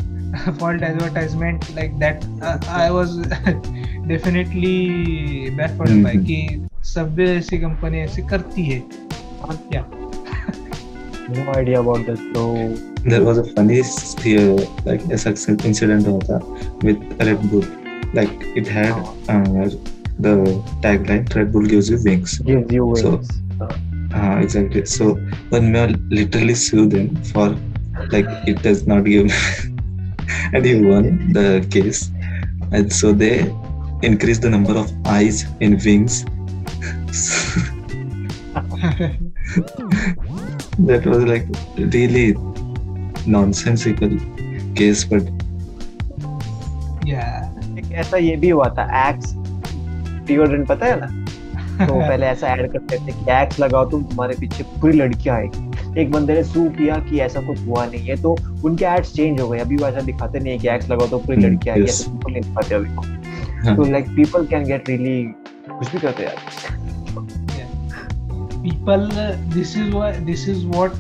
false advertisement like that. Uh, I was definitely baffled by कि सब ऐसी कंपनी ऐसे करती है और क्या no idea about this so there was a funny uh, like a success incident hota with Red Bull like it had uh, the tagline Red Bull gives you wings gives you So- wings uh, exactly so when me literally sue them for like it does not give and he won the case and so they increased the number of eyes in wings. That was like really nonsensical case but yeah. एक ऐसा ये भी हुआ था x deodorant पता है ना? तो पहले ऐसा ऐड करते थे कि एक्स लगाओ तुम तुम्हारे पीछे पूरी लड़कियाँ आएगी। एक बंदे ने सू किया कि ऐसा कुछ हुआ नहीं है तो उनके एड्स चेंज हो गए। अभी वो ऐसा दिखाते नहीं है कि एक्स लगाओ तो पूरी Hmm, लड़कियाँ आएगी. ऐसा नहीं दिखाते अभी। हाँ. तो like people can get really कुछ भी करते हैं यार people uh, this is why this is what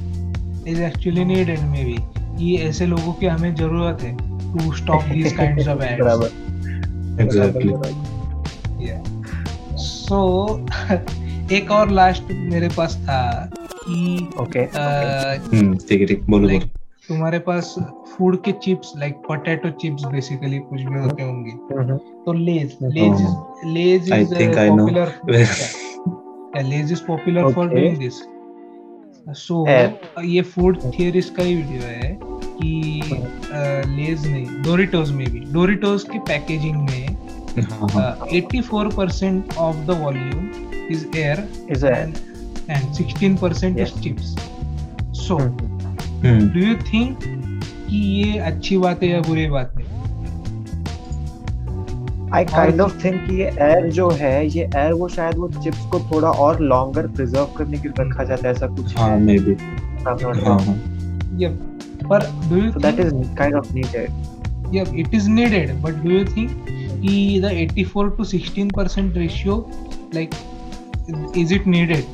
is actually needed maybe कि ऐसे लोगों की हमें ज़रूरत है to stop these kinds of ads बराबर exactly yeah so एक और लास्ट मेरे पास था कि ओके uh, hmm, ठीक है ठीक बोलो like बोलो तुम्हारे पास फ़ूड के chips like potato chips basically कुछ भी होते होंगे। तो Lay's Lay's is Lay's is. Popular Lay's is popular for doing this so. ये फ़ूड थियरिस्ट का ही वीडियो है कि लेज नहीं डोरिटोज में भी। डोरिटोज की पैकेजिंग में 84% of the volume is air is and, and 16% Yes. is chips. So, hmm. do you think कि ये अच्छी बात है या बुरी बात है? आई काइंड ऑफ़ थिंक ये एयर जो है ये एयर वो शायद वो चिप्स को थोड़ा और लॉन्गर प्रिजर्व करने के लिए रखा जाता है ऐसा कुछ हाँ मे बी पर do you that is kind of needed ये it is needed but do you think कि the 84 to 16 percent ratio like is it needed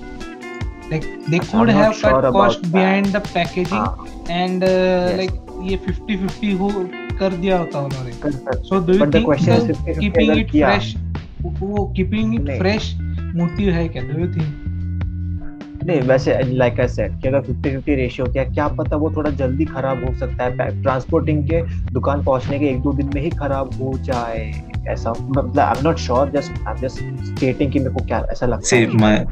like they could have cut cost behind the packaging and like ये 50-50 हो कर दिया होता उन्होंने the 50-50 keeping अगर it किया- fresh, वो keeping it नहीं। fresh motive है क्या? Do you think? नहीं वैसे लाइक आई सेड कि अगर 50 50 रेशियो क्या क्या पता वो थोड़ा जल्दी खराब हो सकता है ट्रांसपोर्टिंग के दुकान पहुँचने के एक दो दिन में ही खराब हो जाए ऐसा मतलब I am not sure just I am just stating कि मेरे को क्या ऐसा लगता सी है माय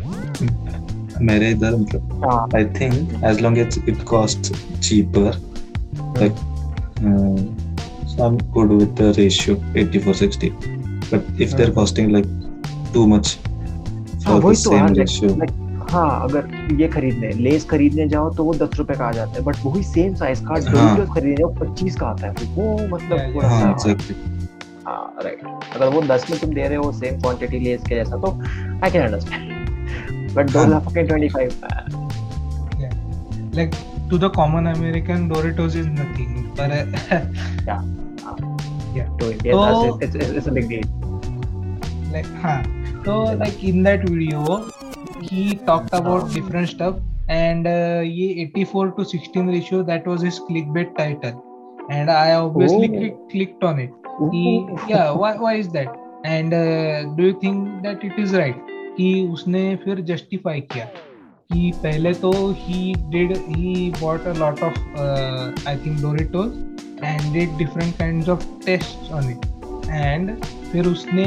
मेरे इधर मतलब I think as long as it costs cheaper, like uh, so I'm good with the ratio 84-60. But if they're costing like too much हाँ, for the तो same ratio, like, हाँ अगर ये खरीदने लेस खरीदने जाओ तो वो दस रुपए का आ जाता है बट वही सेम साइज़ का हाँ। खरीदने जाओ पच्चीस का आता है वो मतलब हाँ exactly. हाँ राइट अगर वो दस में तुम दे रहे हो सेम क्वांटिटी लेस के जैसा तो I can understand but though हाँ। Like fucking 25 Like to the common American, Doritos is nothing. But uh, to Indian तो- it's, it's, it's a big deal like huh. So like in that video, he talked about different stuff, and uh, ये 84 to 16 ratio that was his clickbait title, and I obviously Oh. click, clicked on it. He, yeah, why why is that? And uh, do you think that it is right? कि उसने फिर justify किया कि पहले तो ही did he bought a lot of uh, I think Doritos and did different kinds of tests on it. And फिर उसने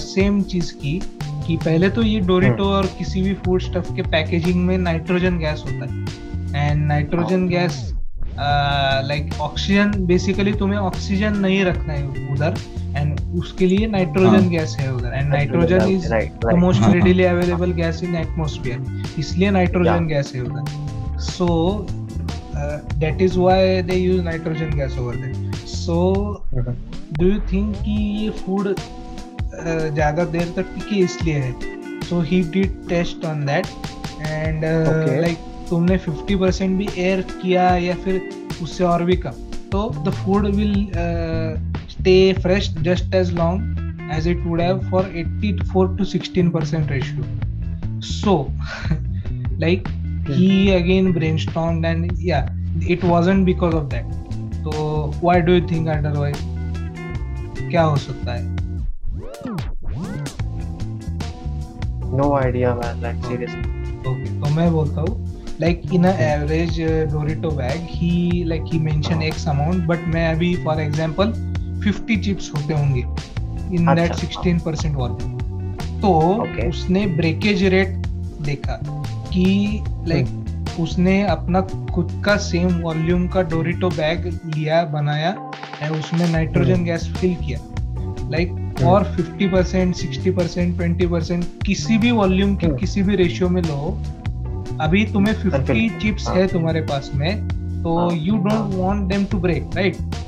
same uh, चीज़ की कि पहले तो ये डोरिटो और किसी भी फ़ूड स्टफ़ के पैकेजिंग में नाइट्रोजन गैस होता है। And nitrogen gas like oxygen basically तुम्हें ऑक्सीजन नहीं रखना है उधर। एंड उसके लिए नाइट्रोजन हाँ। गैस है उधर and nitrogen is the most. Readily available gas in atmosphere इसलिए नाइट्रोजन गैस है उधर। So that is why they use nitrogen gas over there so do you think कि ये फ़ूड ज़्यादा देर तक टिके इसलिए है? So he did test on that and like तुमने 50% भी एयर किया या फिर उससे और भी कम? तो the food will Stay fresh just as long as it would have for 84 to 16 percent ratio so like he again brainstormed and yeah it wasn't because of that so why do you think otherwise क्या हो सकता है No idea, man. Like seriously. Okay तो मैं बोलता हूँ like in average Dorito bag he like he mention x amount but मैं अभी फॉर एग्जांपल 50 चिप्स होते होंगे इन दैट अच्छा। 16 परसेंट वॉल्यूम तो Okay. उसने ब्रेकेज रेट देखा कि लाइक उसने अपना खुद का सेम वॉल्यूम का डोरिटो बैग लिया बनाया एंड उसमें नाइट्रोजन। गैस फिल किया लाइक और 50 percent sixty percent twenty percent किसी भी वॉल्यूम के हम्म। किसी भी रेशियो में लो अभी तुम्हें 50 चिप्स हाँ। है तुम्हारे पास में तो हाँ, यू डोंट हाँ। Want them to break right हाँ,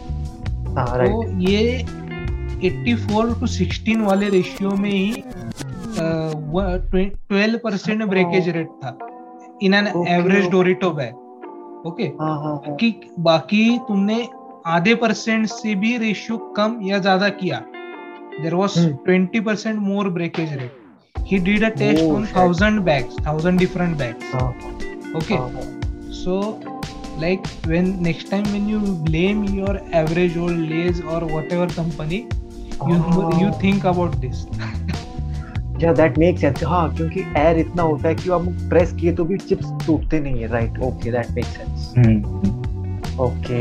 तो ये 84 टू 16 वाले रेशियो में ही ट्वेल्व परसेंट ब्रेकेज रेट था in an average Dorito bag okay हाँ, हाँ, हाँ. कि बाकी तुमने आधे परसेंट से भी रेशियो कम या ज़्यादा किया there was. Twenty percent more breakage rate he did a test Oh, on shit. thousand bags thousand different bags हाँ, okay हाँ, हाँ. so like when next time when you blame your average old lays or whatever company you you हाँ. think about this Yeah, that makes sense. हाँ क्योंकि air इतना होता है कि आप प्रेस किए तो भी चिप्स टूटते नहीं है right okay that makes sense Hmm. Okay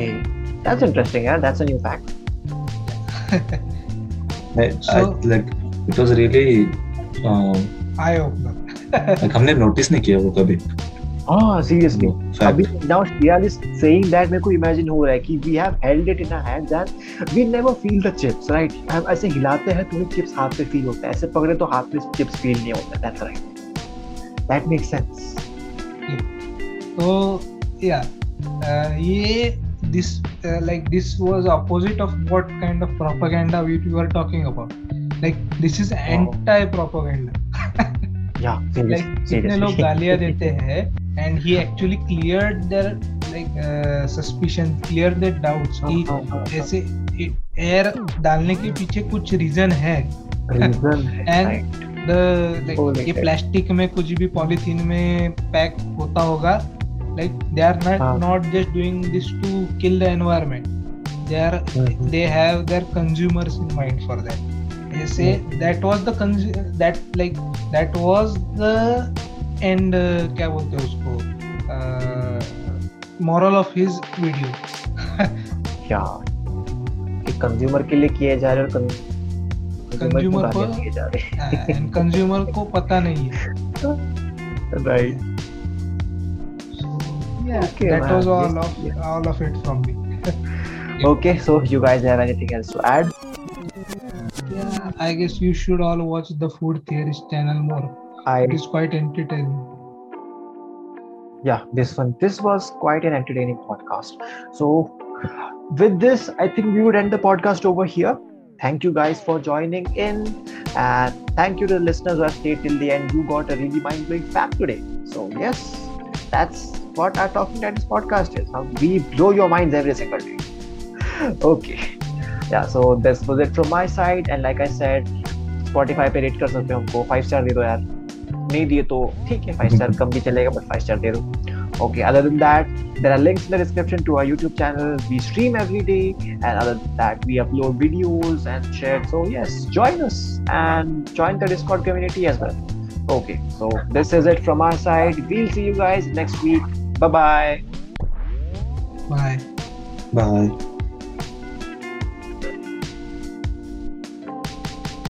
that's interesting यार that's a new fact I, So- I like it was really uh, eye opener like हमने नोटिस नहीं किया वो कभी हाँ सीरियसली. अभी नाउ is saying that मेरे को इमेजिन हो रहा है कि we have held it in our hands and we never feel the chips right हम ऐसे हिलाते हैं तो चिप्स हाथ पे फील होता है ऐसे पकड़े तो हाथ में चिप्स फील नहीं होता right that makes sense so yeah uh, ये this uh, like this was opposite of what kind of propaganda we were talking about like this is anti propaganda yeah like कितने लोग गालियाँ देते हैं and he actually cleared their like uh, suspicion cleared their doubts कि हाँ, हाँ, हाँ, ऐसे एयर डालने के पीछे कुछ रीजन है Oh, ये. प्लास्टिक में कुछ भी पॉलीथीन में पैक होता होगा लाइक दे आर नॉट हाँ. Not just doing this to kill the they are Mhm. they have their consumers in mind for that they say that was the cons- that like that was the uh, क्या बोलते हैं उसको moral of his video क्या कि consumer के लिए किए जा रहे और कंज्यूमर को को- गालियाँ दिए जा रहे and consumer को पता नहीं है right yeah Okay, that man. was all Yes, of yeah. all of it from me okay so you guys have anything else to add yeah I guess you should all watch the food theorist channel more I it is quite entertaining yeah this one this was quite an entertaining podcast so with this i think we would end the podcast over here thank you guys for joining in and thank you to the listeners who have stayed till the end you got a really mind-blowing fact today so yes that's what our talking Titans podcast is How we blow your minds every single day okay yeah so this was it from my side and like i said spotify पे rate कर सकते हो हमको five star दे दो यार नहीं दिए तो ठीक है फाइव स्टार कम भी चलेगा बट फाइव स्टार दे दो Okay, other than that, there are links in the description to our YouTube channel. We stream every day, and other than that, we upload videos and share. So, yes, join us and join the Discord community as well. Okay, so this is it from our side. We'll see you guys next week. Bye bye. bye Bye.